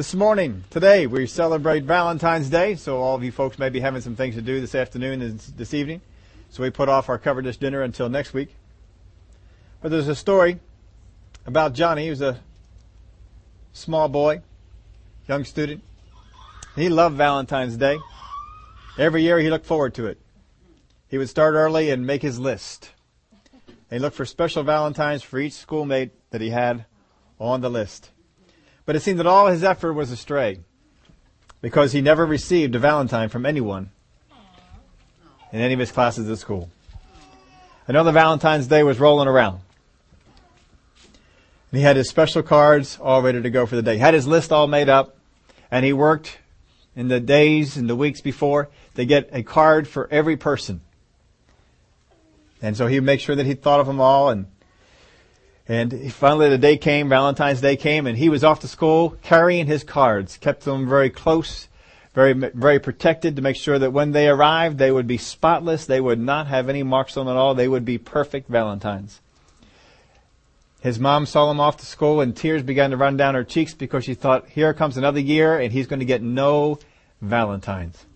This morning, today, we celebrate Valentine's Day, so all of you folks may be having some things to do this afternoon and this evening. So we put off our cover dish dinner until next week. But there's a story about Johnny. He was a small boy, young student. He loved Valentine's Day. Every year he looked forward to it. He would start early and make his list. And he looked for special Valentines for each schoolmate that he had on the list. But it seemed that all his effort was astray because he never received a Valentine from anyone in any of his classes at school. Another Valentine's Day was rolling around. And he had his special cards all ready to go for the day. He had his list all made up, and he worked in the days and the weeks before to get a card for every person. And so he would make sure that he thought of them all, and and finally the day came, Valentine's Day came, and he was off to school carrying his cards, kept them very close, very, very protected to make sure that when they arrived, they would be spotless. They would not have any marks on them at all. They would be perfect Valentines. His mom saw him off to school and tears began to run down her cheeks because she thought, here comes another year and he's going to get no Valentines.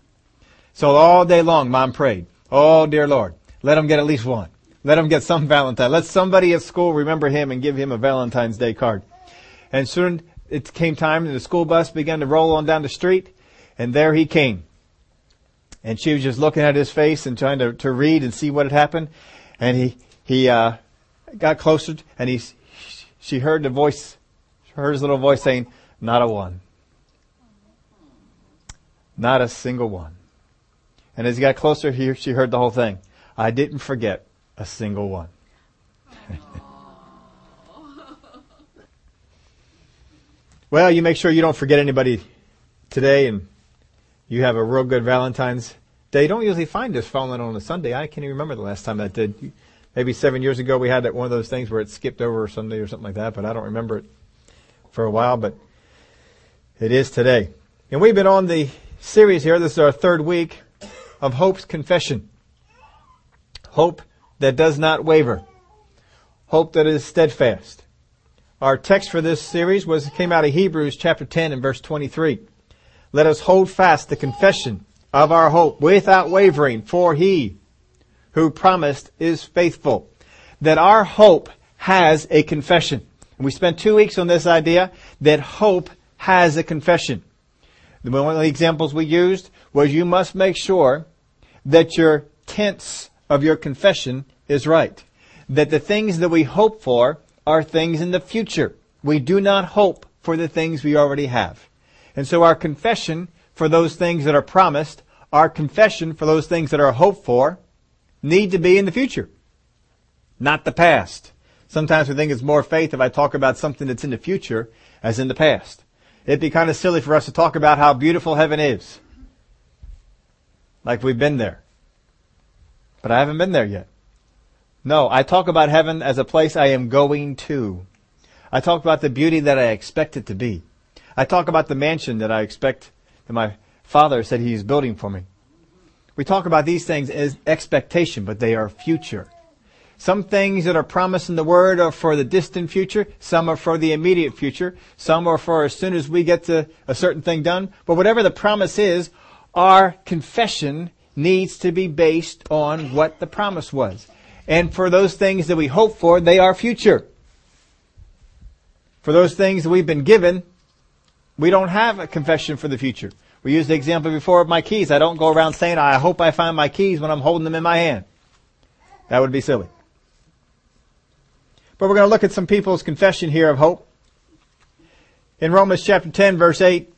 So all day long, mom prayed, oh dear Lord, let him get at least one. Let him get some Valentine. Let somebody at school remember him and give him a Valentine's Day card. And soon it came time and the school bus began to roll on down the street and there he came. And she was just looking at his face and trying to, to read and see what had happened. And he, he, uh, got closer and he, she heard the voice, heard his little voice saying, not a one. Not a single one. And as he got closer, he, she heard the whole thing. I didn't forget a single one. well, you make sure you don't forget anybody today and you have a real good Valentine's Day. You don't usually find this falling on a Sunday. I can't even remember the last time that did. Maybe seven years ago we had that one of those things where it skipped over Sunday or something like that, but I don't remember it for a while, but it is today. And we've been on the series here. This is our third week of Hope's Confession. Hope that does not waver. Hope that is steadfast. Our text for this series was came out of Hebrews chapter 10 and verse 23. Let us hold fast the confession of our hope without wavering, for he who promised is faithful. That our hope has a confession. And we spent two weeks on this idea that hope has a confession. One of the examples we used was you must make sure that your tense of your confession is right. That the things that we hope for are things in the future. We do not hope for the things we already have. And so our confession for those things that are promised, our confession for those things that are hoped for, need to be in the future, not the past. Sometimes we think it's more faith if I talk about something that's in the future as in the past. It'd be kind of silly for us to talk about how beautiful heaven is. Like we've been there. But I haven't been there yet. No, I talk about heaven as a place I am going to. I talk about the beauty that I expect it to be. I talk about the mansion that I expect that my father said he's building for me. We talk about these things as expectation, but they are future. Some things that are promised in the Word are for the distant future. Some are for the immediate future. Some are for as soon as we get to a certain thing done. But whatever the promise is, our confession needs to be based on what the promise was. And for those things that we hope for, they are future. For those things that we've been given, we don't have a confession for the future. We used the example before of my keys. I don't go around saying, I hope I find my keys when I'm holding them in my hand. That would be silly. But we're going to look at some people's confession here of hope. In Romans chapter 10 verse 8,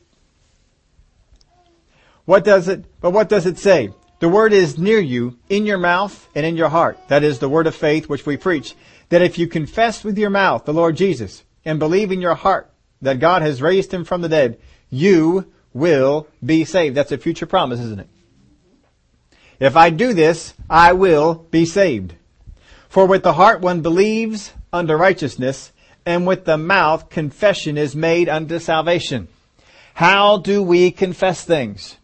what does it, but what does it say? The word is near you, in your mouth and in your heart. That is the word of faith which we preach. That if you confess with your mouth the Lord Jesus and believe in your heart that God has raised him from the dead, you will be saved. That's a future promise, isn't it? If I do this, I will be saved. For with the heart one believes unto righteousness, and with the mouth confession is made unto salvation. How do we confess things?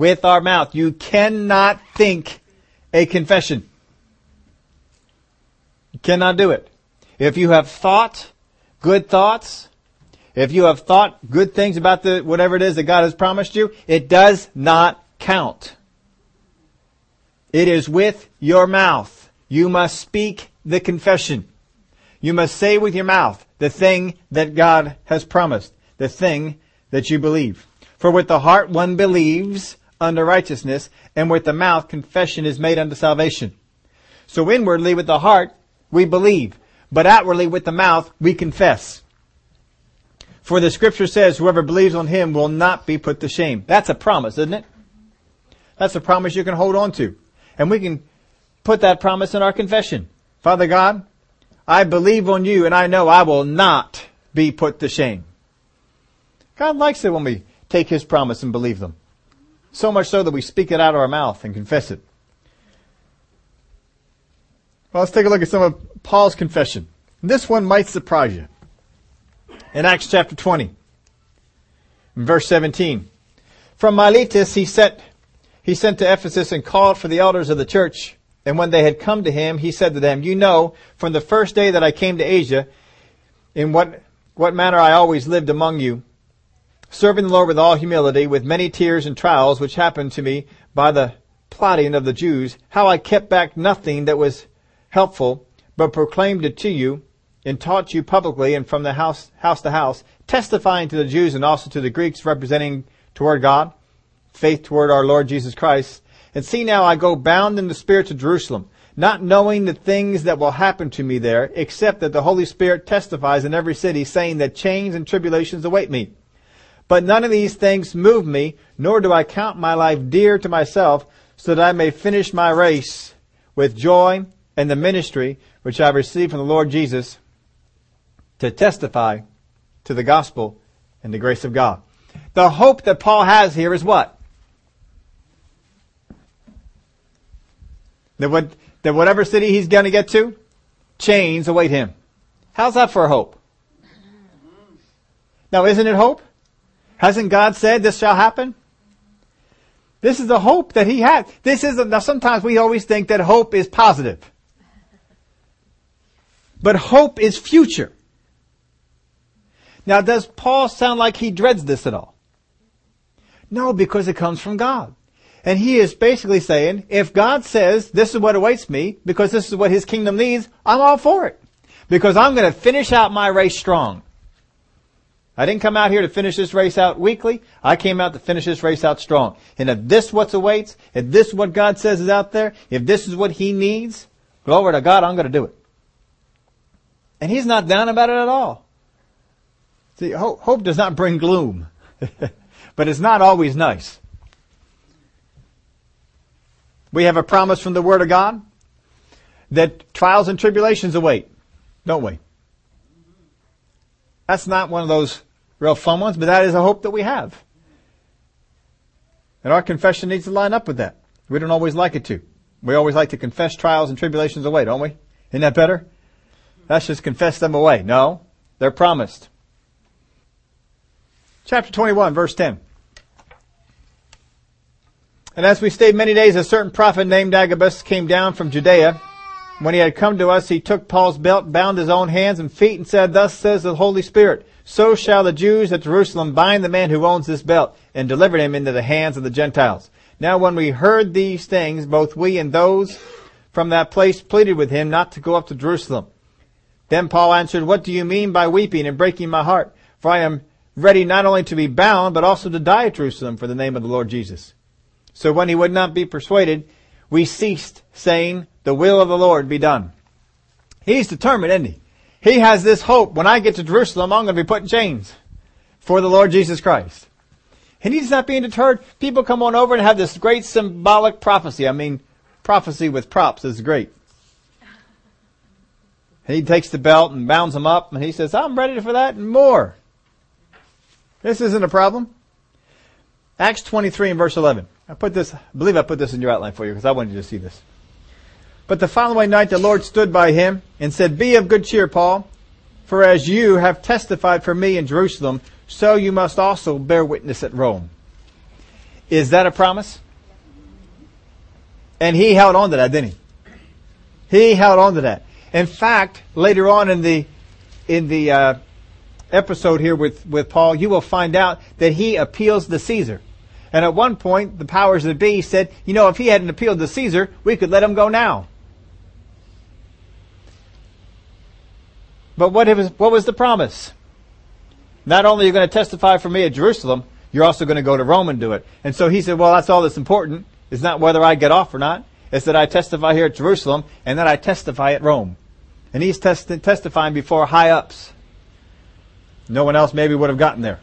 With our mouth. You cannot think a confession. You cannot do it. If you have thought good thoughts, If you have thought good things about the, whatever it is that God has promised you, it does not count. It is with your mouth. You must speak the confession. You must say with your mouth the thing that God has promised, the thing that you believe. For with the heart one believes unto righteousness, and with the mouth confession is made unto salvation. So inwardly with the heart we believe, but outwardly with the mouth we confess. For the scripture says, whoever believes on him will not be put to shame. That's a promise, isn't it? That's a promise you can hold on to. And we can put that promise in our confession. Father God, I believe on you and I know I will not be put to shame. God likes it when we take his promise and believe them. So much so that we speak it out of our mouth and confess it. Well, let's take a look at some of Paul's confession. This one might surprise you. In Acts chapter 20, verse 17. From Miletus he sent, he sent to Ephesus and called for the elders of the church. And when they had come to him, he said to them, You know, from the first day that I came to Asia, in what, what manner I always lived among you, serving the Lord with all humility, with many tears and trials, which happened to me by the plotting of the Jews, how I kept back nothing that was helpful, but proclaimed it to you and taught you publicly and from the house, house to house, testifying to the Jews and also to the Greeks representing toward God, faith toward our Lord Jesus Christ. And see now I go bound in the Spirit to Jerusalem, not knowing the things that will happen to me there, except that the Holy Spirit testifies in every city, saying that chains and tribulations await me. But none of these things move me, nor do I count my life dear to myself, so that I may finish my race with joy and the ministry which I have received from the Lord Jesus to testify to the gospel and the grace of God. The hope that Paul has here is what? That, what, that whatever city he's going to get to, chains await him. How's that for hope? Now, isn't it hope? Hasn't God said this shall happen? This is the hope that he had. This is, the now sometimes we always think that hope is positive. But hope is future. Now, does Paul sound like he dreads this at all? No, because it comes from God. And he is basically saying, if God says this is what awaits me, because this is what his kingdom needs, I'm all for it. Because I'm going to finish out my race strong. I didn't come out here to finish this race out weakly. I came out to finish this race out strong. And if this what awaits, if this is what God says is out there, if this is what he needs, glory to God, I'm going to do it. And he's not down about it at all. See, hope, hope does not bring gloom, but it's not always nice. We have a promise from the Word of God that trials and tribulations await, don't we? That's not one of those real fun ones, but that is a hope that we have. And our confession needs to line up with that. We don't always like it to. We always like to confess trials and tribulations away, don't we? Isn't that better? Let's just confess them away. No, they're promised. Chapter 21, verse 10. And as we stayed many days, a certain prophet named Agabus came down from Judea. When he had come to us, he took Paul's belt, bound his own hands and feet, and said, Thus says the Holy Spirit, so shall the Jews at Jerusalem bind the man who owns this belt, and deliver him into the hands of the Gentiles. Now when we heard these things, both we and those from that place pleaded with him not to go up to Jerusalem. Then Paul answered, What do you mean by weeping and breaking my heart? For I am ready not only to be bound, but also to die at Jerusalem for the name of the Lord Jesus. So when he would not be persuaded, we ceased, saying, The will of the Lord be done. He's determined, isn't he? He has this hope. When I get to Jerusalem, I'm going to be put in chains for the Lord Jesus Christ. And he's not being deterred. People come on over and have this great symbolic prophecy. I mean, prophecy with props is great. He takes the belt and bounds him up and he says, I'm ready for that and more. This isn't a problem. Acts 23 and verse 11. I put this, I believe I put this in your outline for you because I wanted you to see this. But the following night the Lord stood by him and said, Be of good cheer, Paul, for as you have testified for me in Jerusalem, so you must also bear witness at Rome. Is that a promise? And he held on to that, didn't he? He held on to that. In fact, later on in the in the uh, episode here with, with Paul, you will find out that he appeals to Caesar. And at one point, the powers that be said, you know, if he hadn't appealed to Caesar, we could let him go now. But what was, what was the promise? Not only are you going to testify for me at Jerusalem, you're also going to go to Rome and do it. And so he said, well, that's all that's important. It's not whether I get off or not. It's that I testify here at Jerusalem and that I testify at Rome. And he's testi- testifying before high ups. No one else maybe would have gotten there.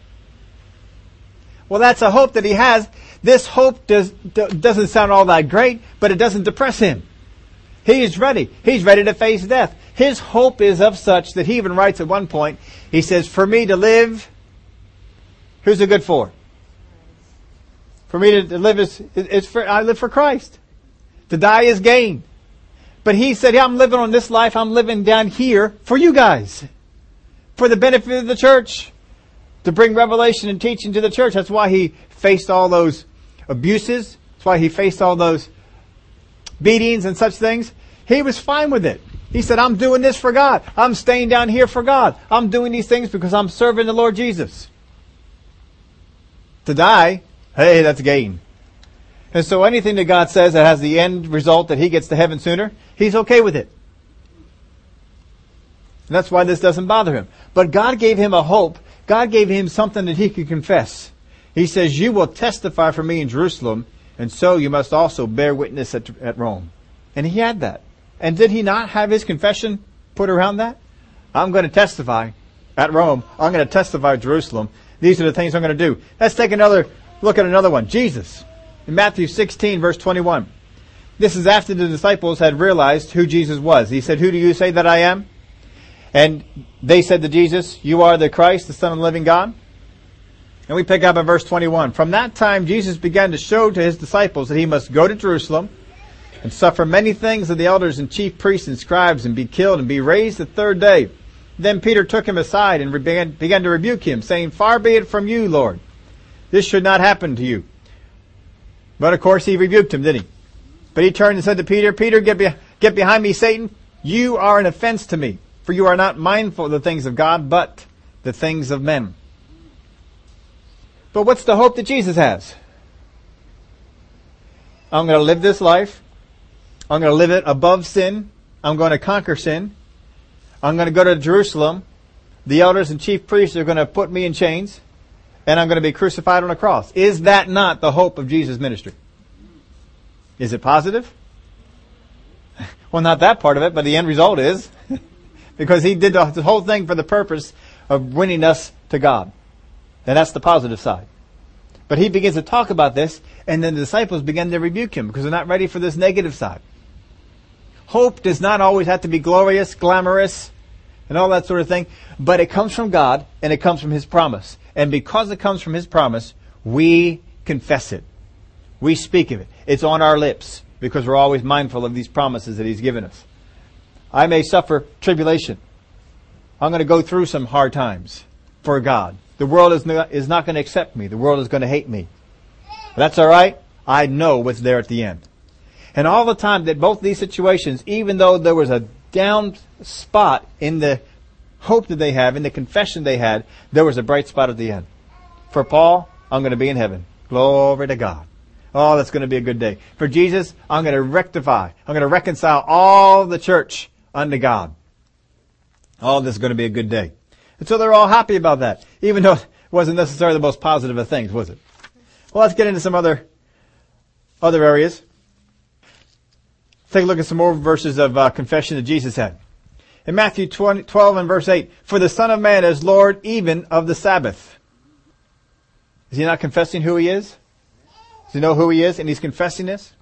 Well, that's a hope that he has. This hope does, doesn't sound all that great, but it doesn't depress him. He is ready. He's ready to face death. His hope is of such that he even writes at one point, he says, for me to live, who's it good for? For me to live is, is for, I live for Christ. To die is gain. But he said, yeah, I'm living on this life. I'm living down here for you guys. For the benefit of the church. To bring revelation and teaching to the church. That's why he faced all those abuses. That's why he faced all those beatings and such things. He was fine with it. He said, I'm doing this for God. I'm staying down here for God. I'm doing these things because I'm serving the Lord Jesus. To die, hey, that's gain. And so anything that God says that has the end result that he gets to heaven sooner, he's okay with it. And that's why this doesn't bother him. But God gave him a hope. God gave him something that he could confess. He says, you will testify for me in Jerusalem, and so you must also bear witness at, at Rome. And he had that. And did he not have his confession put around that? I'm going to testify at Rome. I'm going to testify at Jerusalem. These are the things I'm going to do. Let's take another look at another one. Jesus. In Matthew 16 verse 21. This is after the disciples had realized who Jesus was. He said, who do you say that I am? And they said to Jesus, you are the Christ, the Son of the living God. And we pick up in verse 21. From that time, Jesus began to show to his disciples that he must go to Jerusalem and suffer many things of the elders and chief priests and scribes and be killed and be raised the third day. Then Peter took him aside and began, began to rebuke him, saying, Far be it from you, Lord. This should not happen to you. But of course he rebuked him, didn't he? But he turned and said to Peter, Peter, get, be- get behind me, Satan. You are an offense to me, for you are not mindful of the things of God, but the things of men. But what's the hope that Jesus has? I'm going to live this life. I'm going to live it above sin. I'm going to conquer sin. I'm going to go to Jerusalem. The elders and chief priests are going to put me in chains and I'm going to be crucified on a cross. Is that not the hope of Jesus' ministry? Is it positive? Well, not that part of it, but the end result is. because he did the whole thing for the purpose of winning us to God. And that's the positive side. But he begins to talk about this, and then the disciples begin to rebuke him because they're not ready for this negative side. Hope does not always have to be glorious, glamorous, and all that sort of thing, but it comes from God and it comes from His promise. And because it comes from His promise, we confess it. We speak of it. It's on our lips because we're always mindful of these promises that He's given us. I may suffer tribulation. I'm going to go through some hard times for God. The world is not, is not going to accept me. The world is going to hate me. That's alright. I know what's there at the end. And all the time that both these situations, even though there was a down spot in the hope that they have, in the confession they had, there was a bright spot at the end. For Paul, I'm going to be in heaven. Glory to God. Oh, that's going to be a good day. For Jesus, I'm going to rectify. I'm going to reconcile all the church unto God. Oh, this is going to be a good day. And so they're all happy about that, even though it wasn't necessarily the most positive of things, was it? Well, let's get into some other, other areas. Take a look at some more verses of uh, confession that Jesus had. In Matthew 20, 12 and verse 8, For the Son of Man is Lord even of the Sabbath. Is he not confessing who he is? Does he know who he is and he's confessing this?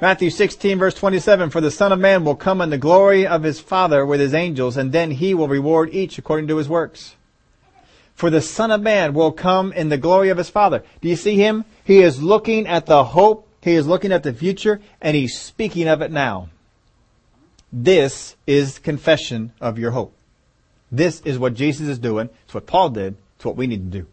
Matthew 16 verse 27, For the Son of Man will come in the glory of his Father with his angels, and then he will reward each according to his works. For the Son of Man will come in the glory of his Father. Do you see him? He is looking at the hope he is looking at the future and he's speaking of it now. This is confession of your hope. This is what Jesus is doing. It's what Paul did. It's what we need to do.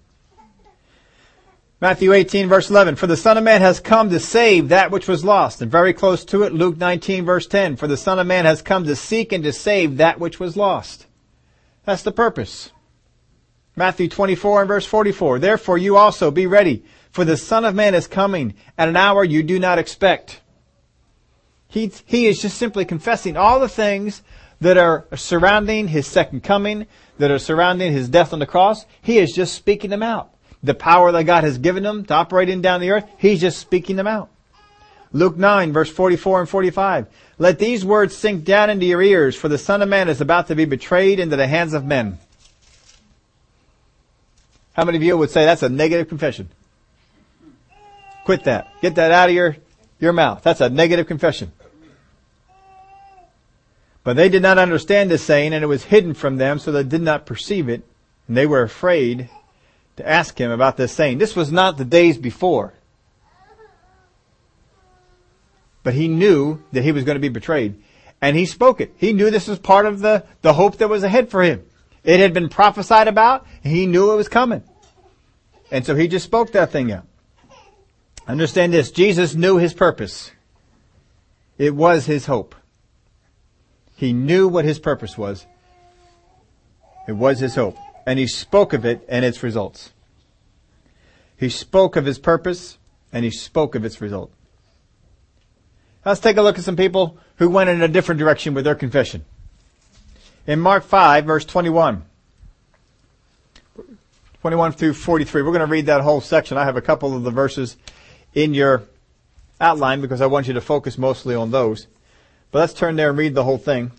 Matthew 18 verse 11, for the Son of Man has come to save that which was lost. And very close to it, Luke 19 verse 10, for the Son of Man has come to seek and to save that which was lost. That's the purpose. Matthew 24 and verse 44. Therefore you also be ready, for the Son of Man is coming at an hour you do not expect. He, he is just simply confessing all the things that are surrounding his second coming, that are surrounding his death on the cross. He is just speaking them out. The power that God has given him to operate in down the earth, he's just speaking them out. Luke 9 verse 44 and 45. Let these words sink down into your ears, for the Son of Man is about to be betrayed into the hands of men. How many of you would say that's a negative confession? Quit that. Get that out of your, your mouth. That's a negative confession. But they did not understand this saying, and it was hidden from them, so they did not perceive it, and they were afraid to ask him about this saying. This was not the days before. But he knew that he was going to be betrayed. And he spoke it. He knew this was part of the, the hope that was ahead for him. It had been prophesied about. He knew it was coming. And so he just spoke that thing out. Understand this. Jesus knew his purpose. It was his hope. He knew what his purpose was. It was his hope. And he spoke of it and its results. He spoke of his purpose and he spoke of its result. Let's take a look at some people who went in a different direction with their confession. In Mark 5 verse 21, 21 through 43, we're going to read that whole section. I have a couple of the verses in your outline because I want you to focus mostly on those. But let's turn there and read the whole thing.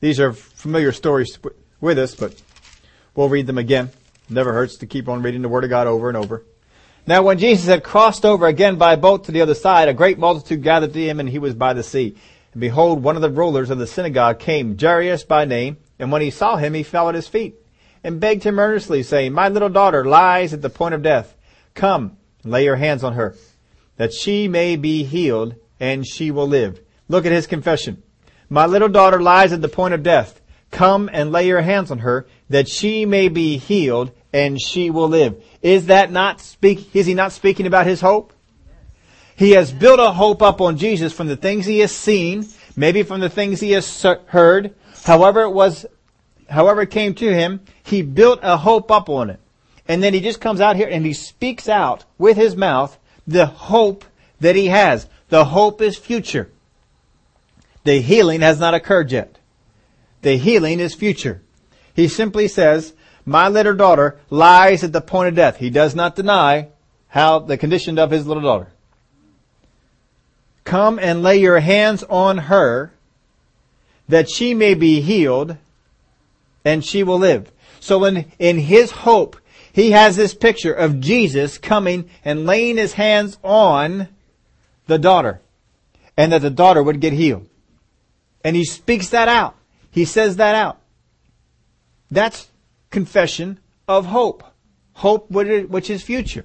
These are familiar stories with us, but we'll read them again. Never hurts to keep on reading the Word of God over and over. Now when Jesus had crossed over again by boat to the other side, a great multitude gathered to him and he was by the sea. And behold, one of the rulers of the synagogue came, Jairus by name, and when he saw him, he fell at his feet and begged him earnestly, saying, My little daughter lies at the point of death. Come, lay your hands on her, that she may be healed and she will live. Look at his confession. My little daughter lies at the point of death. Come and lay your hands on her that she may be healed and she will live. Is that not speak, is he not speaking about his hope? He has built a hope up on Jesus from the things he has seen, maybe from the things he has heard, however it was, however it came to him, he built a hope up on it. And then he just comes out here and he speaks out with his mouth the hope that he has. The hope is future. The healing has not occurred yet. The healing is future. He simply says, my little daughter lies at the point of death. He does not deny how the condition of his little daughter. Come and lay your hands on her that she may be healed and she will live. So in, in his hope, he has this picture of Jesus coming and laying his hands on the daughter and that the daughter would get healed. And he speaks that out. He says that out. That's confession of hope. Hope which is future.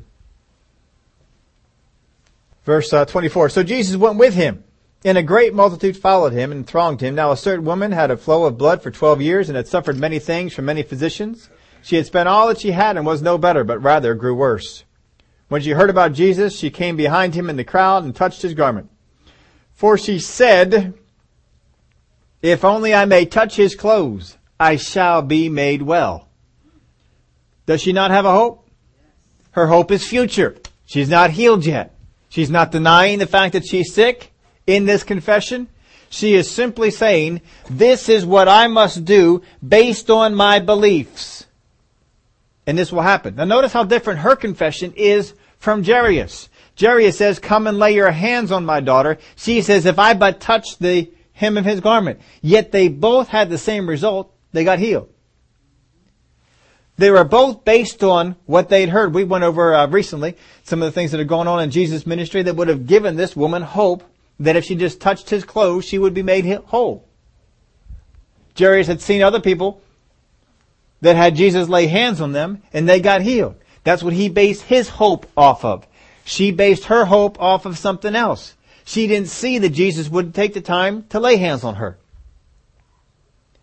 Verse uh, 24. So Jesus went with him, and a great multitude followed him and thronged him. Now a certain woman had a flow of blood for twelve years and had suffered many things from many physicians. She had spent all that she had and was no better, but rather grew worse. When she heard about Jesus, she came behind him in the crowd and touched his garment. For she said, If only I may touch his clothes, I shall be made well. Does she not have a hope? Her hope is future. She's not healed yet. She's not denying the fact that she's sick in this confession. She is simply saying, this is what I must do based on my beliefs and this will happen. Now notice how different her confession is from Jairus. Jairus says, come and lay your hands on my daughter. She says, if I but touch the hem of his garment. Yet they both had the same result. They got healed. They were both based on what they'd heard. We went over uh, recently some of the things that are going on in Jesus' ministry that would have given this woman hope that if she just touched his clothes, she would be made whole. Jairus had seen other people that had Jesus lay hands on them and they got healed. That's what he based his hope off of. She based her hope off of something else. She didn't see that Jesus would take the time to lay hands on her.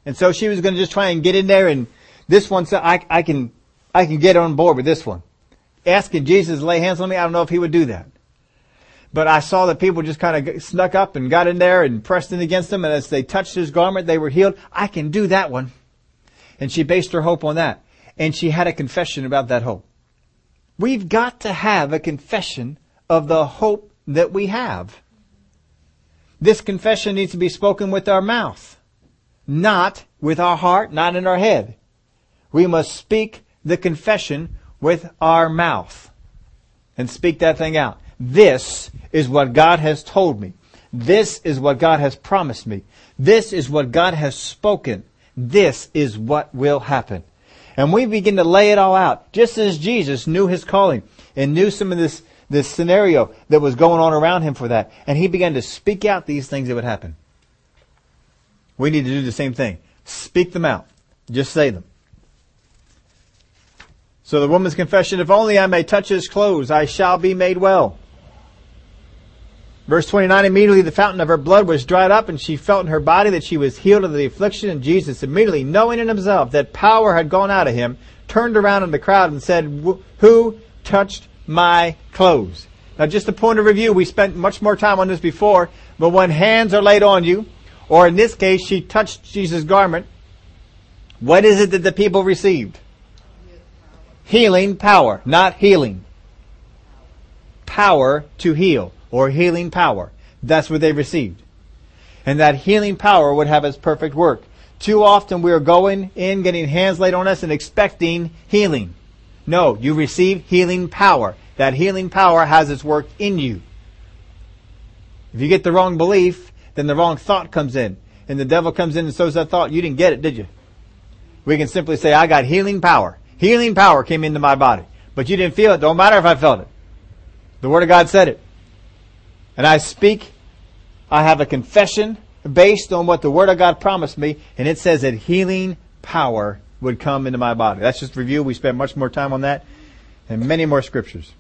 And so she was going to just try and get in there and this one said, I, I can, I can get on board with this one. Asking Jesus to lay hands on me, I don't know if he would do that. But I saw that people just kind of snuck up and got in there and pressed in against him and as they touched his garment, they were healed. I can do that one. And she based her hope on that. and she had a confession about that hope. We've got to have a confession of the hope that we have. This confession needs to be spoken with our mouth, not with our heart, not in our head. We must speak the confession with our mouth and speak that thing out. This is what God has told me. This is what God has promised me. This is what God has spoken. This is what will happen. And we begin to lay it all out, just as Jesus knew his calling and knew some of this, this scenario that was going on around him for that. And he began to speak out these things that would happen. We need to do the same thing. Speak them out. Just say them. So the woman's confession, if only I may touch his clothes, I shall be made well. Verse 29, immediately the fountain of her blood was dried up and she felt in her body that she was healed of the affliction and Jesus immediately knowing in himself that power had gone out of him, turned around in the crowd and said, who touched my clothes? Now just a point of review, we spent much more time on this before, but when hands are laid on you, or in this case she touched Jesus' garment, what is it that the people received? Healing power, not healing. Power to heal or healing power. That's what they received. And that healing power would have its perfect work. Too often we are going in, getting hands laid on us and expecting healing. No, you receive healing power. That healing power has its work in you. If you get the wrong belief, then the wrong thought comes in. And the devil comes in and sows that thought. You didn't get it, did you? We can simply say, I got healing power. Healing power came into my body. But you didn't feel it. Don't matter if I felt it. The Word of God said it. And I speak, I have a confession based on what the Word of God promised me, and it says that healing power would come into my body. That's just review. We spent much more time on that and many more scriptures.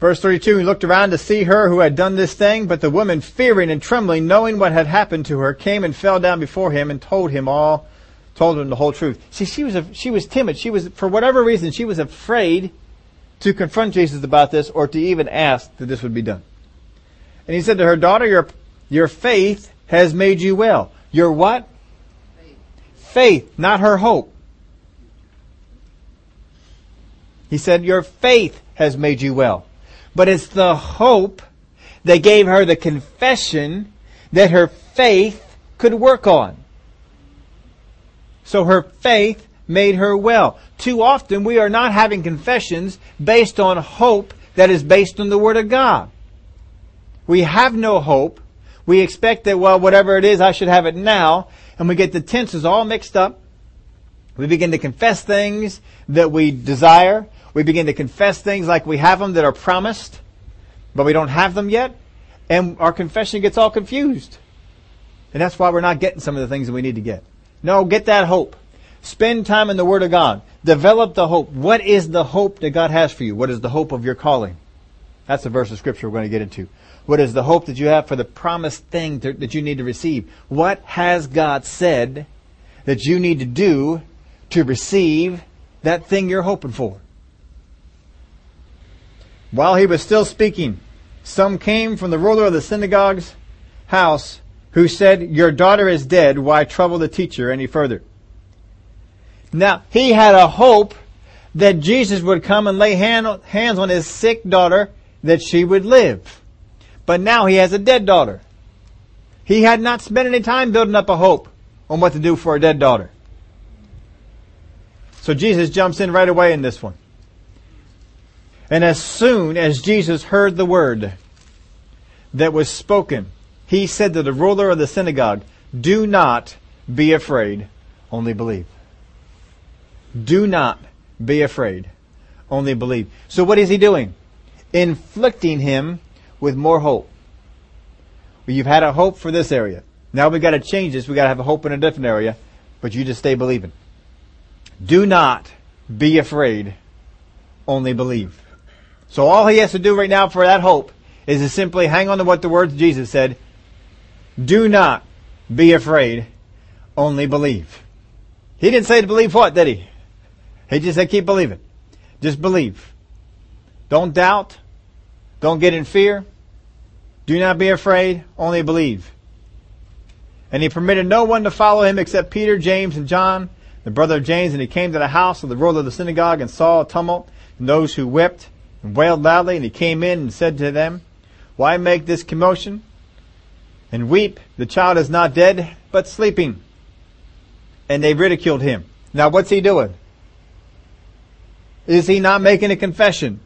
Verse 32, he looked around to see her who had done this thing, but the woman, fearing and trembling, knowing what had happened to her, came and fell down before him and told him all, told him the whole truth. See, she was, a, she was timid. She was, for whatever reason, she was afraid to confront Jesus about this or to even ask that this would be done. And he said to her, daughter, your, your faith has made you well. Your what? Faith. faith, not her hope. He said, your faith has made you well. But it's the hope that gave her the confession that her faith could work on. So her faith made her well. Too often we are not having confessions based on hope that is based on the Word of God. We have no hope. We expect that, well, whatever it is, I should have it now. And we get the tenses all mixed up. We begin to confess things that we desire. We begin to confess things like we have them that are promised, but we don't have them yet. And our confession gets all confused. And that's why we're not getting some of the things that we need to get. No, get that hope. Spend time in the Word of God. Develop the hope. What is the hope that God has for you? What is the hope of your calling? That's the verse of scripture we're going to get into. What is the hope that you have for the promised thing to, that you need to receive? What has God said that you need to do to receive that thing you're hoping for? While he was still speaking, some came from the ruler of the synagogue's house who said, Your daughter is dead. Why trouble the teacher any further? Now, he had a hope that Jesus would come and lay hand, hands on his sick daughter that she would live. But now he has a dead daughter. He had not spent any time building up a hope on what to do for a dead daughter. So Jesus jumps in right away in this one. And as soon as Jesus heard the word that was spoken, he said to the ruler of the synagogue, Do not be afraid, only believe. Do not be afraid. Only believe. So what is he doing? Inflicting him with more hope. Well, you've had a hope for this area. Now we've got to change this. We've got to have a hope in a different area. But you just stay believing. Do not be afraid. Only believe. So all he has to do right now for that hope is to simply hang on to what the words Jesus said. Do not be afraid. Only believe. He didn't say to believe what, did he? He just said, keep believing. Just believe. Don't doubt. Don't get in fear. Do not be afraid. Only believe. And he permitted no one to follow him except Peter, James, and John, the brother of James. And he came to the house of the ruler of the synagogue and saw a tumult and those who wept and wailed loudly. And he came in and said to them, Why make this commotion and weep? The child is not dead, but sleeping. And they ridiculed him. Now what's he doing? Is he not making a confession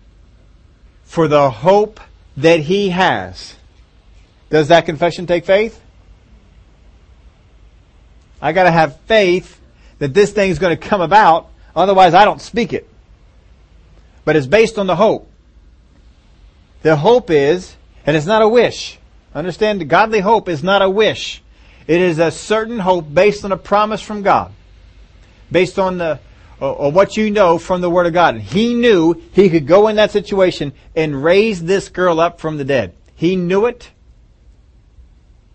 for the hope that he has? Does that confession take faith? I gotta have faith that this thing is going to come about, otherwise I don't speak it. But it's based on the hope. The hope is, and it's not a wish. Understand, godly hope is not a wish. It is a certain hope based on a promise from God. Based on the, or, or what you know from the Word of God. He knew he could go in that situation and raise this girl up from the dead. He knew it,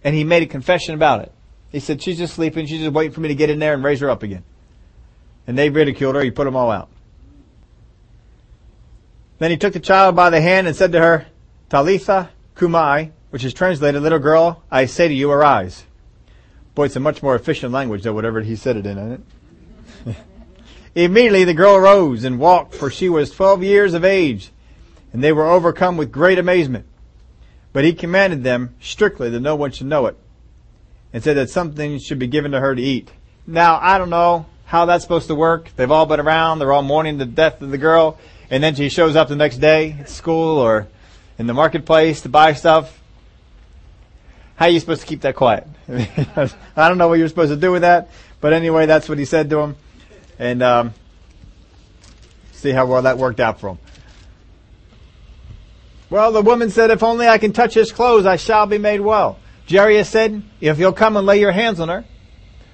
and he made a confession about it. He said, she's just sleeping. She's just waiting for me to get in there and raise her up again. And they ridiculed her. He put them all out. Then he took the child by the hand and said to her, Talitha cumi, which is translated, little girl, I say to you, arise. Boy, it's a much more efficient language than whatever he said it in, isn't it? Immediately the girl arose and walked, for she was twelve years of age, and they were overcome with great amazement. But he commanded them strictly that no one should know it, and said that something should be given to her to eat. Now, I don't know how that's supposed to work. They've all been around. They're all mourning the death of the girl. And then she shows up the next day at school or in the marketplace to buy stuff. How are you supposed to keep that quiet? I don't know what you're supposed to do with that. But anyway, that's what he said to him. And um, see how well that worked out for him. Well, the woman said, if only I can touch his clothes, I shall be made well. Jairus said, if you'll come and lay your hands on her,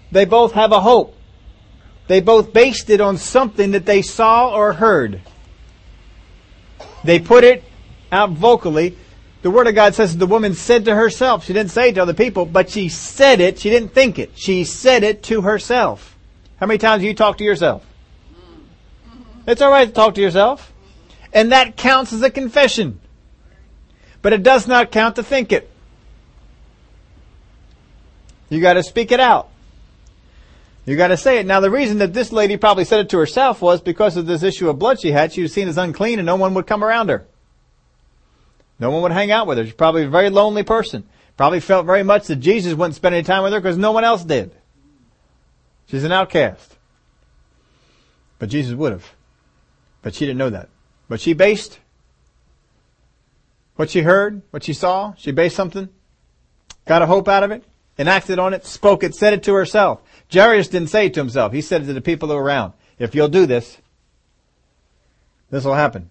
they both have a hope. They both based it on something that they saw or heard. They put it out vocally. The Word of God says the woman said to herself. She didn't say it to other people, but she said it. She didn't think it. She said it to herself. How many times do you talk to yourself? It's alright to talk to yourself. And that counts as a confession. But it does not count to think it. You gotta speak it out. You gotta say it. Now the reason that this lady probably said it to herself was because of this issue of blood she had. She was seen as unclean and no one would come around her. No one would hang out with her. She's probably a very lonely person. Probably felt very much that Jesus wouldn't spend any time with her because no one else did. She's an outcast. But Jesus would have. But she didn't know that. But she based what she heard, what she saw, she based something, got a hope out of it, enacted on it, spoke it, said it to herself. Jairus didn't say it to himself. He said it to the people around. If you'll do this, this will happen.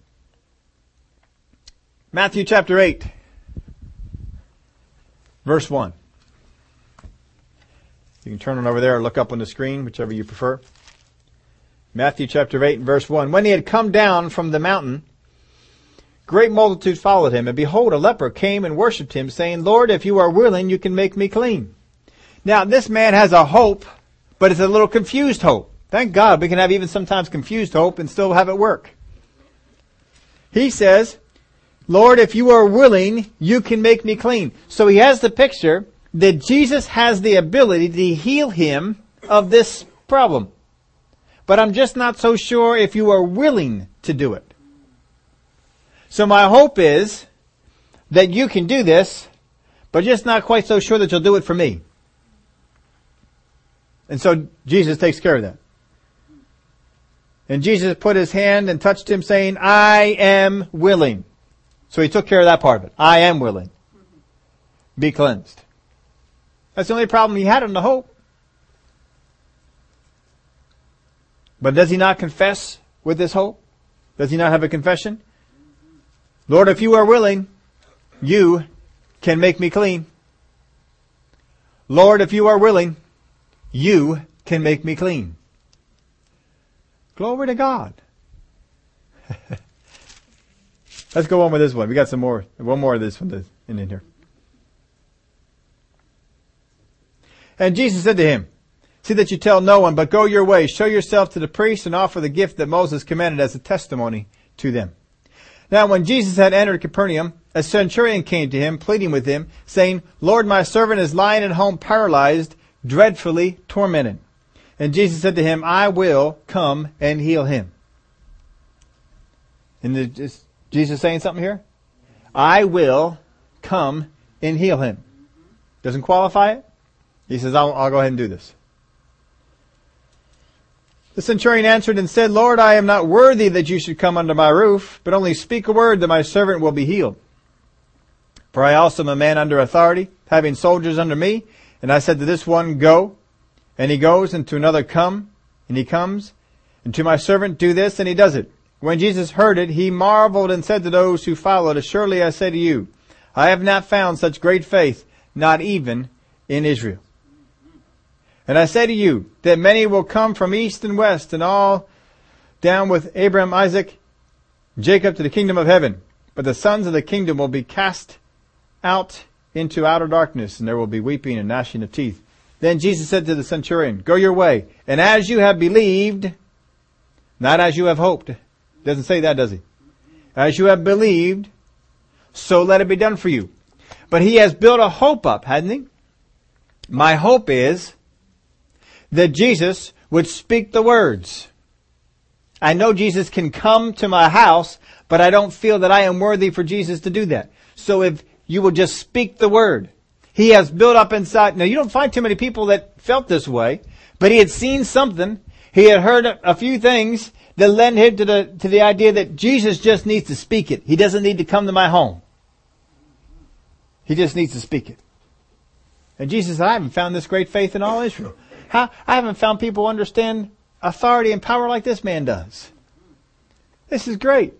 Matthew chapter 8, verse 1. You can turn it over there or look up on the screen, whichever you prefer. Matthew chapter 8 and verse 1. When he had come down from the mountain, great multitudes followed him, and behold, a leper came and worshipped him, saying, Lord, if you are willing, you can make me clean. Now, this man has a hope, but it's a little confused hope. Thank God we can have even sometimes confused hope and still have it work. He says, Lord, if you are willing, you can make me clean. So he has the picture that Jesus has the ability to heal him of this problem. But I'm just not so sure if you are willing to do it. So my hope is that you can do this, but just not quite so sure that you'll do it for me. And so Jesus takes care of that. And Jesus put his hand and touched him saying, I am willing. So he took care of that part of it. I am willing. Be cleansed. That's the only problem he had in the hope. But does he not confess with this hope? Does he not have a confession? Lord, if you are willing, you can make me clean. Lord, if you are willing, you can make me clean. Glory to God. Let's go on with this one. We got some more, one more of this one in, in here. And Jesus said to him, See that you tell no one, but go your way, show yourself to the priest and offer the gift that Moses commanded as a testimony to them. Now when Jesus had entered Capernaum, a centurion came to him, pleading with him, saying, Lord, my servant is lying at home paralyzed, dreadfully tormented. And Jesus said to him, I will come and heal him. And is Jesus saying something here? I will come and heal him. Doesn't qualify it? He says, I'll, I'll go ahead and do this. The centurion answered and said, Lord, I am not worthy that you should come under my roof, but only speak a word that my servant will be healed. For I also am a man under authority, having soldiers under me. And I said to this one, go. And he goes, and to another, come. And he comes. And to my servant, do this, and he does it. When Jesus heard it, he marveled and said to those who followed, Assuredly I say to you, I have not found such great faith, not even in Israel. And I say to you that many will come from east and west and all down with Abraham, Isaac, Jacob to the kingdom of heaven. But the sons of the kingdom will be cast out into outer darkness, and there will be weeping and gnashing of teeth. Then Jesus said to the centurion, Go your way, and as you have believed, not as you have hoped. Doesn't say that, does he? As you have believed, so let it be done for you. But he has built a hope up, hasn't he? My hope is that Jesus would speak the words. I know Jesus can come to my house, but I don't feel that I am worthy for Jesus to do that. So if you will just speak the word. He has built up inside. Now you don't find too many people that felt this way, but he had seen something. He had heard a few things that led him to the, to the idea that Jesus just needs to speak it. He doesn't need to come to my home. He just needs to speak it. And Jesus said, I haven't found this great faith in all Israel. How, I haven't found people understand authority and power like this man does. This is great.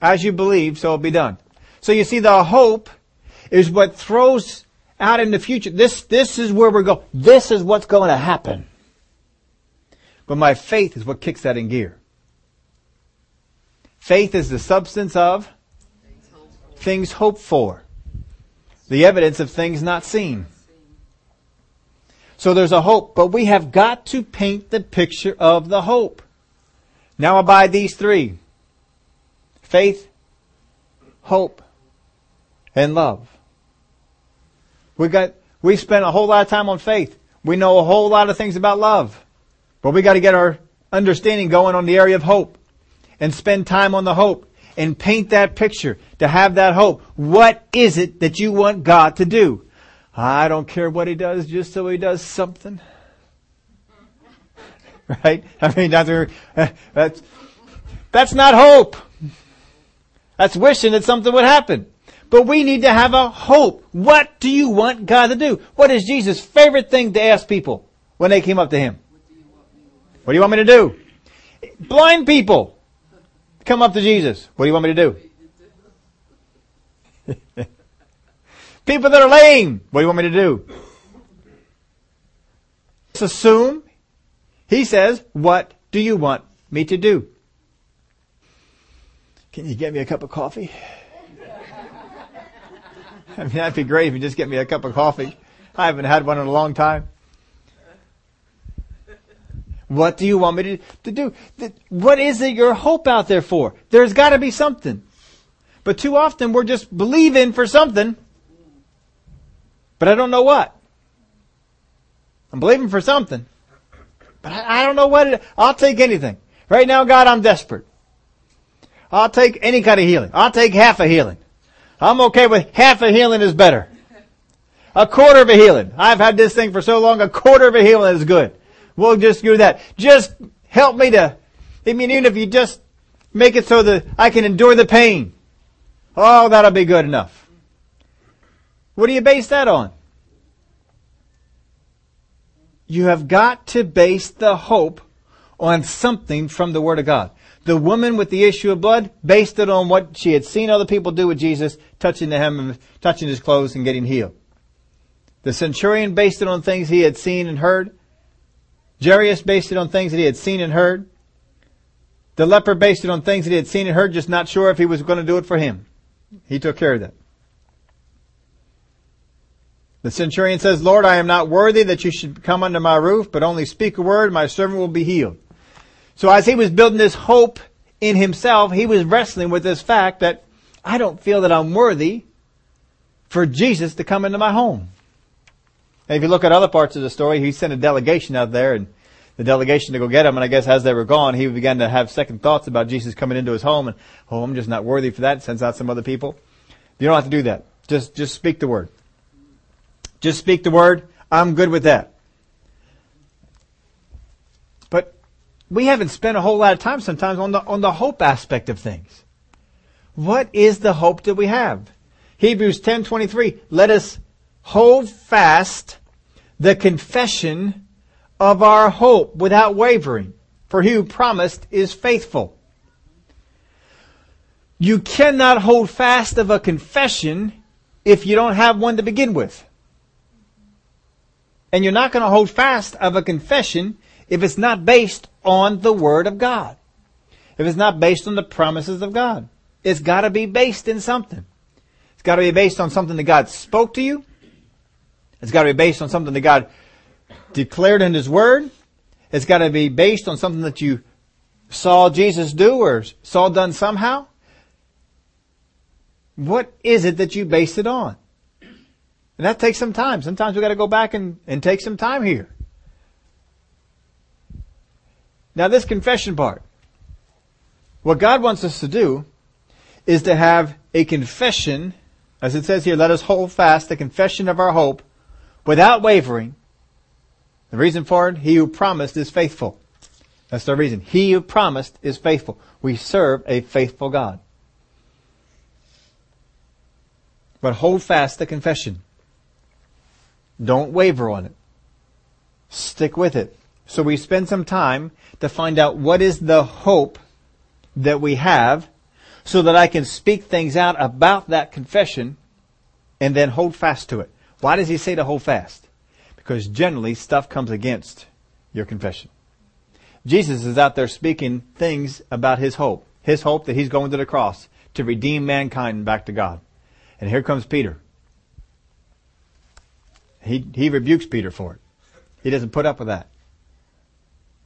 As you believe, so it'll be done. So you see the hope is what throws out in the future. This, this is where we're going. This is what's going to happen. But my faith is what kicks that in gear. Faith is the substance of things hoped for. The evidence of things not seen. So there's a hope, but we have got to paint the picture of the hope. Now abide these three. Faith, hope, and love. We got, we spent a whole lot of time on faith. We know a whole lot of things about love. But we got to get our understanding going on the area of hope and spend time on the hope and paint that picture to have that hope. What is it that you want God to do? I don't care what he does, just so he does something. right? I mean, uh, that's, that's not hope. That's wishing that something would happen. But we need to have a hope. What do you want God to do? What is Jesus' favorite thing to ask people when they came up to him? What do you want me to do? Blind people come up to Jesus. What do you want me to do? people that are lame. What do you want me to do? Let's assume he says, what do you want me to do? Can you get me a cup of coffee? I mean, that'd be great if you just get me a cup of coffee. I haven't had one in a long time. What do you want me to, to do? What is it your hope out there for? There's gotta be something. But too often we're just believing for something, but I don't know what. I'm believing for something, but I, I don't know what it, I'll take anything. Right now, God, I'm desperate. I'll take any kind of healing. I'll take half a healing. I'm okay with half a healing is better. A quarter of a healing. I've had this thing for so long, a quarter of a healing is good. We'll just do that. Just help me to, I mean, even if you just make it so that I can endure the pain. Oh, that'll be good enough. What do you base that on? You have got to base the hope on something from the Word of God. The woman with the issue of blood based it on what she had seen other people do with Jesus, touching the hem, and touching his clothes and getting healed. The centurion based it on things he had seen and heard. Jairus based it on things that he had seen and heard. The leper based it on things that he had seen and heard, just not sure if he was going to do it for him. He took care of that. The centurion says, Lord, I am not worthy that you should come under my roof, but only speak a word, my servant will be healed. So as he was building this hope in himself, he was wrestling with this fact that I don't feel that I'm worthy for Jesus to come into my home. And if you look at other parts of the story, he sent a delegation out there and the delegation to go get him. And I guess as they were gone, he began to have second thoughts about Jesus coming into his home and, oh, I'm just not worthy for that. Sends out some other people. You don't have to do that. Just, just speak the word. Just speak the word. I'm good with that. But we haven't spent a whole lot of time sometimes on the, on the hope aspect of things. What is the hope that we have? Hebrews 10:23 Let us hold fast the confession of our hope without wavering, for he who promised is faithful. You cannot hold fast of a confession if you don't have one to begin with. And you're not going to hold fast of a confession if it's not based on the Word of God. If it's not based on the promises of God. It's got to be based in something. It's got to be based on something that God spoke to you. It's got to be based on something that God declared in His Word. It's got to be based on something that you saw Jesus do or saw done somehow. What is it that you base it on? And that takes some time. Sometimes we got to go back and, and take some time here. Now this confession part. What God wants us to do is to have a confession, as it says here, let us hold fast the confession of our hope without wavering. The reason for it, he who promised is faithful. That's the reason. He who promised is faithful. We serve a faithful God. But hold fast the confession. Don't waver on it. Stick with it. So we spend some time to find out what is the hope that we have so that I can speak things out about that confession and then hold fast to it. Why does he say to hold fast? Because generally stuff comes against your confession. Jesus is out there speaking things about his hope. His hope that he's going to the cross to redeem mankind back to God. And here comes Peter. He, he rebukes Peter for it. He doesn't put up with that.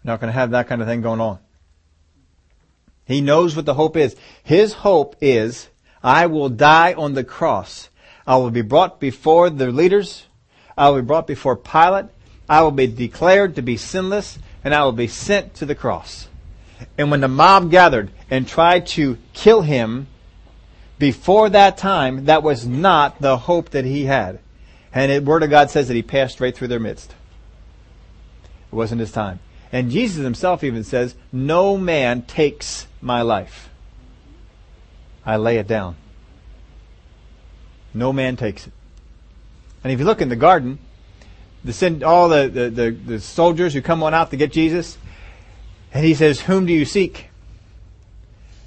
not going to have that kind of thing going on. He knows what the hope is. His hope is, I will die on the cross. I will be brought before the leaders. I will be brought before Pilate. I will be declared to be sinless and I will be sent to the cross. And when the mob gathered and tried to kill him before that time, that was not the hope that he had. And the Word of God says that he passed right through their midst. It wasn't his time. And Jesus himself even says, No man takes my life. I lay it down. No man takes it. And if you look in the garden, the sin, all the, the, the, the soldiers who come on out to get Jesus, and he says, Whom do you seek?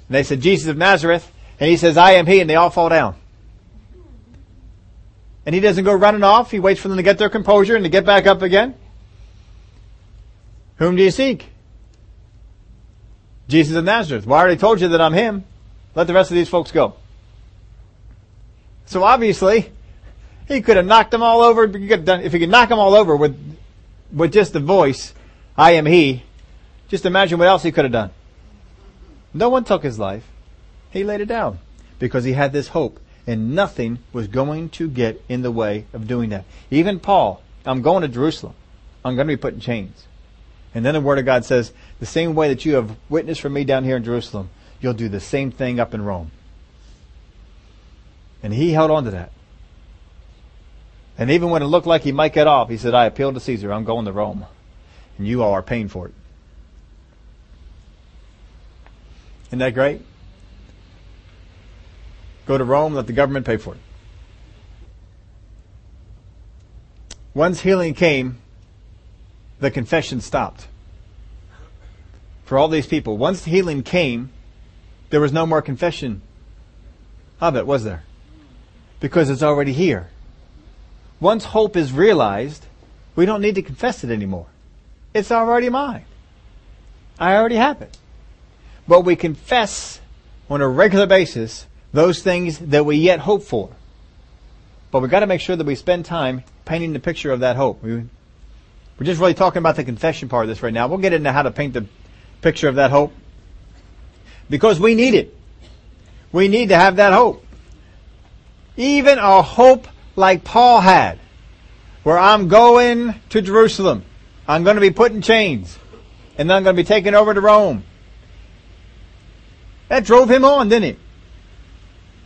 And they said, Jesus of Nazareth. And he says, I am he, and they all fall down. And he doesn't go running off. He waits for them to get their composure and to get back up again. Whom do you seek? Jesus of Nazareth. Well, I already told you that I'm him. Let the rest of these folks go. So obviously, he could have knocked them all over. If he could knock them all over with, with just the voice, I am he, just imagine what else he could have done. No one took his life. He laid it down because he had this hope and nothing was going to get in the way of doing that. Even Paul, I'm going to Jerusalem. I'm going to be put in chains. And then the Word of God says, the same way that you have witnessed for me down here in Jerusalem, you'll do the same thing up in Rome. And he held on to that. And even when it looked like he might get off, he said, I appeal to Caesar. I'm going to Rome. And you all are paying for it. Isn't that great? Go to Rome, let the government pay for it. Once healing came, the confession stopped. For all these people, once healing came, there was no more confession of it, was there? Because it's already here. Once hope is realized, we don't need to confess it anymore. It's already mine. I already have it. But we confess on a regular basis those things that we yet hope for. But we've got to make sure that we spend time painting the picture of that hope. We, we're just really talking about the confession part of this right now. We'll get into how to paint the picture of that hope. Because we need it. We need to have that hope. Even a hope like Paul had, where I'm going to Jerusalem. I'm going to be put in chains. And then I'm going to be taken over to Rome. That drove him on, didn't it?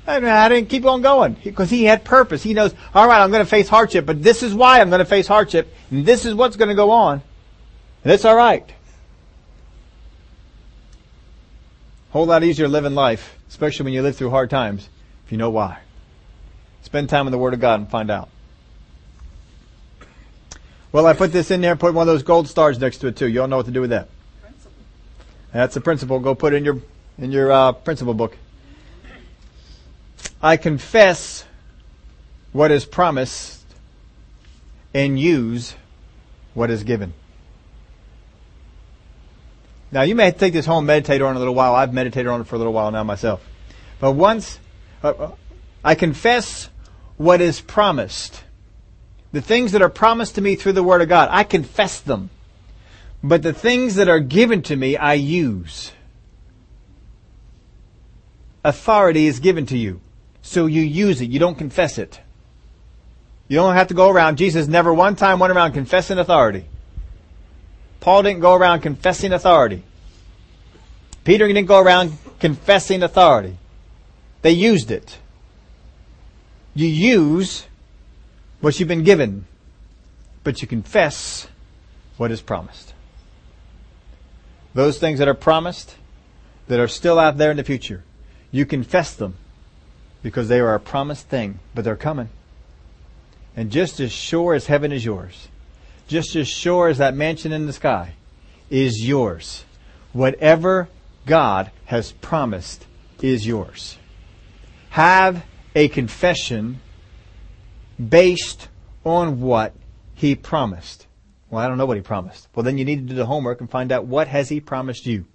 I didn't keep on going because he had purpose. He knows, all right, I'm going to face hardship, but this is why I'm going to face hardship, and this is what's going to go on. And it's all right. Whole lot easier living life, especially when you live through hard times, if you know why. Spend time in the Word of God and find out. Well, I put this in there and put one of those gold stars next to it too. You all know what to do with that. Principle. That's the principle. Go put it in your in your uh, principle book. I confess what is promised and use what is given. Now you may take this home, meditate on it a little while. I've meditated on it for a little while now myself. But once uh, uh I confess what is promised, the things that are promised to me through the Word of God, I confess them. But the things that are given to me, I use. Authority is given to you. So you use it. You don't confess it. You don't have to go around. Jesus never one time went around confessing authority. Paul didn't go around confessing authority. Peter didn't go around confessing authority. They used it. You use what you've been given, but you confess what is promised. Those things that are promised, that are still out there in the future, you confess them because they are a promised thing, but they're coming. And just as sure as heaven is yours, just as sure as that mansion in the sky is yours, whatever God has promised is yours. Have a confession based on what he promised. Well, I don't know what he promised. Well, then you need to do the homework and find out what has he promised you.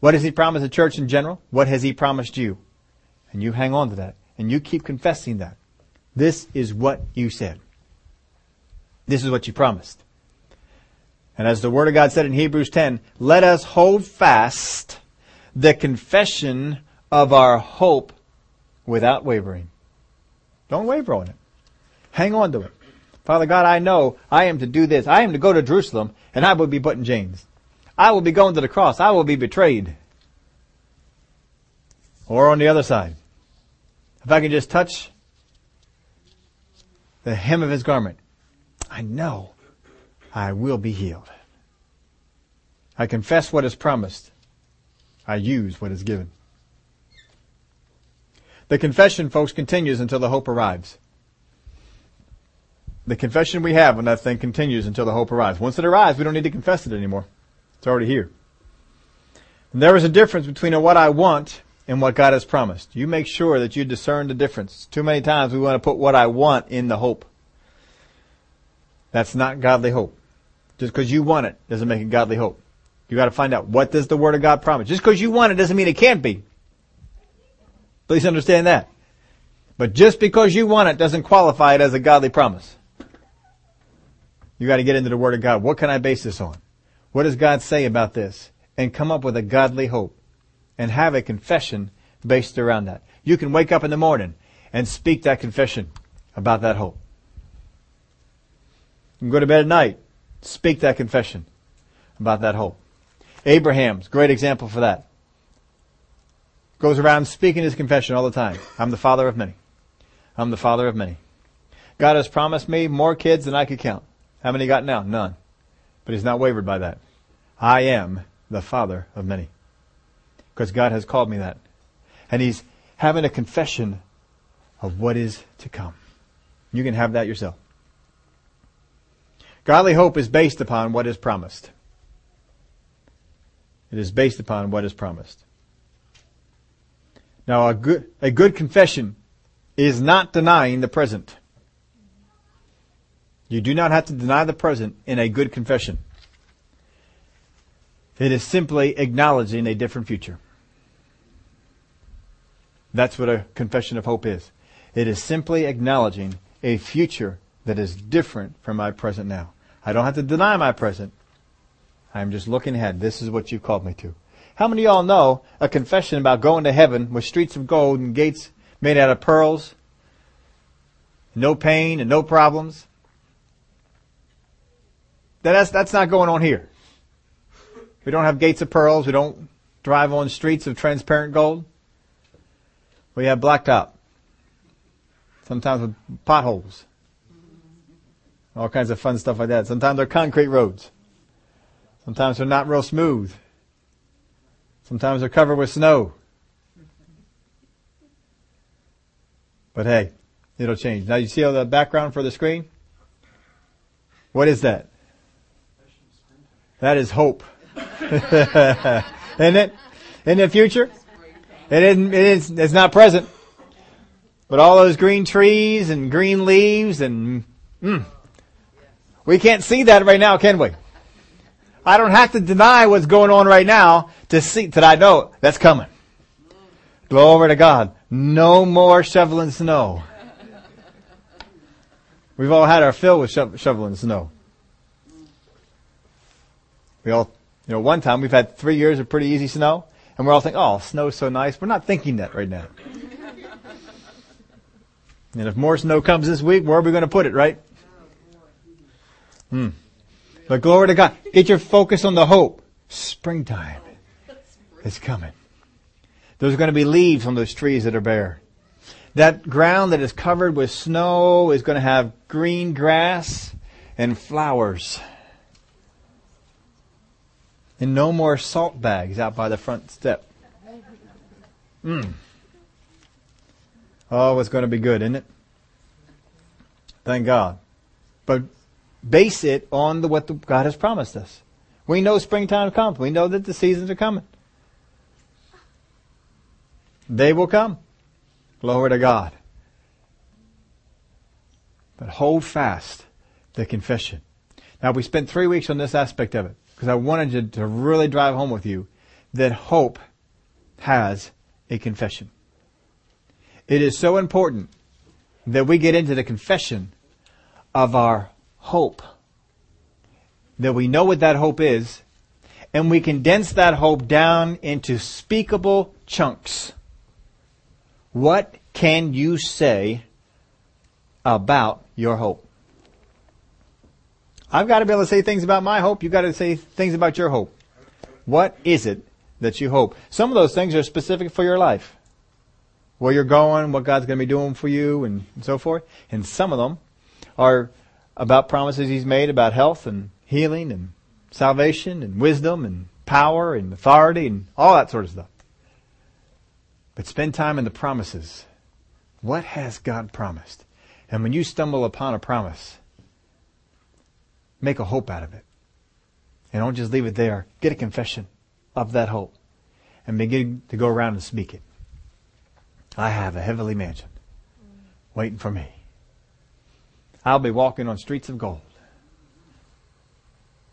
What has he promised the church in general? What has he promised you? And you hang on to that. And you keep confessing that. This is what you said. This is what you promised. And as the Word of God said in Hebrews 10, let us hold fast the confession of our hope without wavering. Don't waver on it. Hang on to it. Father God, I know I am to do this. I am to go to Jerusalem and I will be put in chains. I will be going to the cross. I will be betrayed. Or on the other side. If I can just touch the hem of his garment, I know I will be healed. I confess what is promised. I use what is given. The confession, folks, continues until the hope arrives. The confession we have when that thing continues until the hope arrives. Once it arrives, we don't need to confess it anymore. It's already here. And there is a difference between what I want and what God has promised. You make sure that you discern the difference. Too many times we want to put what I want in the hope. That's not godly hope. Just because you want it doesn't make it godly hope. You got to find out what does the Word of God promise. Just because you want it doesn't mean it can't be. Please understand that. But just because you want it doesn't qualify it as a godly promise. You got to get into the Word of God. What can I base this on? What does God say about this? And come up with a godly hope and have a confession based around that. You can wake up in the morning and speak that confession about that hope. You can go to bed at night, speak that confession about that hope. Abraham's great example for that. Goes around speaking his confession all the time. I'm the father of many. I'm the father of many. God has promised me more kids than I could count. How many got now? None. But he's not wavered by that. I am the father of many because God has called me that. And He's having a confession of what is to come. You can have that yourself. Godly hope is based upon what is promised. It is based upon what is promised. Now, a good, a good confession is not denying the present. You do not have to deny the present in a good confession. It is simply acknowledging a different future. That's what a confession of hope is. It is simply acknowledging a future that is different from my present now. I don't have to deny my present. I'm just looking ahead. This is what you've called me to. How many of y'all know a confession about going to heaven with streets of gold and gates made out of pearls? No pain and no problems? That's, that's not going on here. We don't have gates of pearls. We don't drive on streets of transparent gold. We have blacktop. Sometimes with potholes. All kinds of fun stuff like that. Sometimes they're concrete roads. Sometimes they're not real smooth. Sometimes they're covered with snow. But hey, it'll change. Now you see all the background for the screen? What is that? That is hope. Isn't it? In the future? It isn't, it is, it's not present. But all those green trees and green leaves and, mm, we can't see that right now, can we? I don't have to deny what's going on right now to see that I know that's coming. Glory to God. No more shoveling snow. We've all had our fill with sho- shoveling snow. We all, you know, one time we've had three years of pretty easy snow, and we're all thinking, oh, snow's so nice. We're not thinking that right now. and if more snow comes this week, where are we going to put it, right? Hmm. But glory to God. Get your focus on the hope. Springtime is coming. There's going to be leaves on those trees that are bare. That ground that is covered with snow is going to have green grass and flowers. And no more salt bags out by the front step. Mm. Oh, it's going to be good, isn't it? Thank God. But base it on the, what the, God has promised us. We know springtime comes. We know that the seasons are coming. They will come. Glory to God. But hold fast the confession. Now we spent three weeks on this aspect of it because I wanted to really drive home with you that hope has a confession. It is so important that we get into the confession of our hope. That we know what that hope is, and we condense that hope down into speakable chunks. What can you say about your hope? I've got to be able to say things about my hope. You've got to say things about your hope. What is it that you hope? Some of those things are specific for your life. Where you're going, what God's going to be doing for you, and so forth. And some of them are about promises He's made about health and healing and salvation and wisdom and power and authority and all that sort of stuff. But spend time in the promises. What has God promised? And when you stumble upon a promise, make a hope out of it. And don't just leave it there. Get a confession of that hope and begin to go around and speak it. I have a heavenly mansion waiting for me. I'll be walking on streets of gold.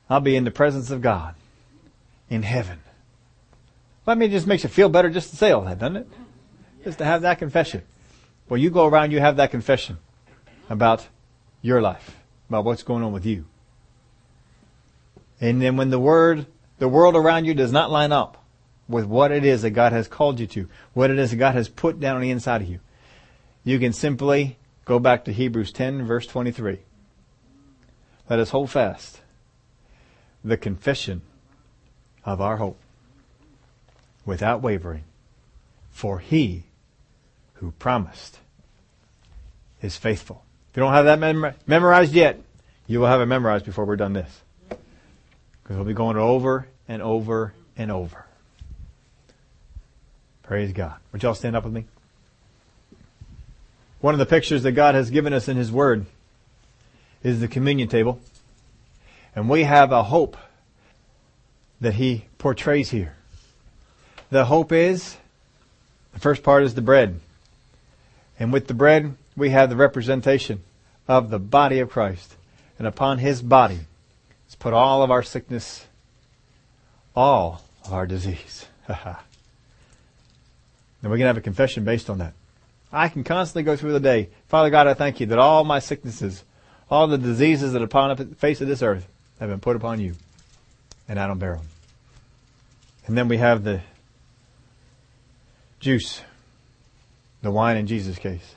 I'll be in the presence of God in heaven. Well, I mean, it just makes you feel better just to say all that, doesn't it? Just to have that confession. Well, you go around, you have that confession about your life, about what's going on with you. And then when the word, the world around you does not line up with what it is that God has called you to, what it is that God has put down on the inside of you, you can simply go back to Hebrews 10 verse 23. Let us hold fast the confession of our hope without wavering. For he who promised is faithful. If you don't have that mem- memorized yet, you will have it memorized before we're done this. Because we'll be going over and over and over. Praise God. Would y'all stand up with me? One of the pictures that God has given us in His Word is the communion table. And we have a hope that He portrays here. The hope is, the first part is the bread. And with the bread, we have the representation of the body of Christ. And upon His body is put all of our sickness, all of our disease. Ha ha and we can have a confession based on that. I can constantly go through the day. Father God, I thank you that all my sicknesses, all the diseases that are upon the face of this earth have been put upon you. And I don't bear them. And then we have the juice, the wine in Jesus' case.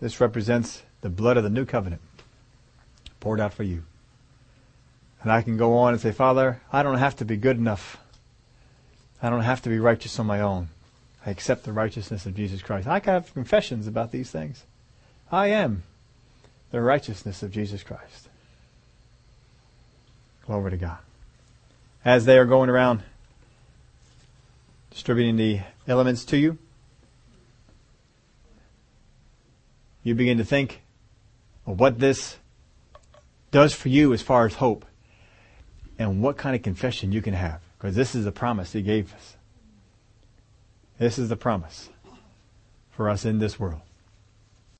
This represents the blood of the new covenant poured out for you. And I can go on and say, Father, I don't have to be good enough. I don't have to be righteous on my own. I accept the righteousness of Jesus Christ. I can have confessions about these things. I am the righteousness of Jesus Christ. Glory to God. As they are going around distributing the elements to you, you begin to think of what this does for you as far as hope and what kind of confession you can have. Because this is the promise He gave us. This is the promise for us in this world.